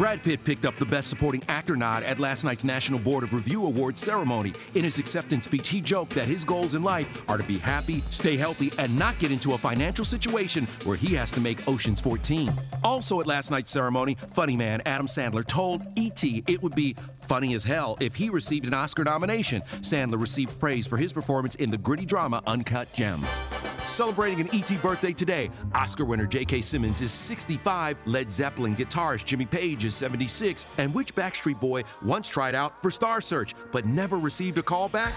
Brad Pitt picked up the Best Supporting Actor nod at last night's National Board of Review Awards ceremony. In his acceptance speech, he joked that his goals in life are to be happy, stay healthy, and not get into a financial situation where he has to make Ocean's 14. Also at last night's ceremony, funny man Adam Sandler told E.T. it would be funny as hell if he received an Oscar nomination. Sandler received praise for his performance in the gritty drama Uncut Gems. Celebrating an ET birthday today, Oscar winner J.K. Simmons is 65, Led Zeppelin guitarist Jimmy Page is 76, and which Backstreet Boy once tried out for Star Search but never received a call back?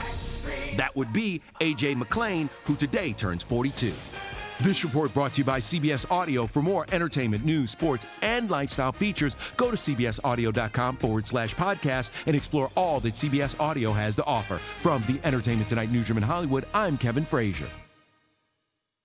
That would be AJ McLean, who today turns 42. This report brought to you by CBS Audio. For more entertainment, news, sports, and lifestyle features, go to cbsaudio.com forward slash podcast and explore all that CBS Audio has to offer. From the Entertainment Tonight newsroom in Hollywood, I'm Kevin Frazier.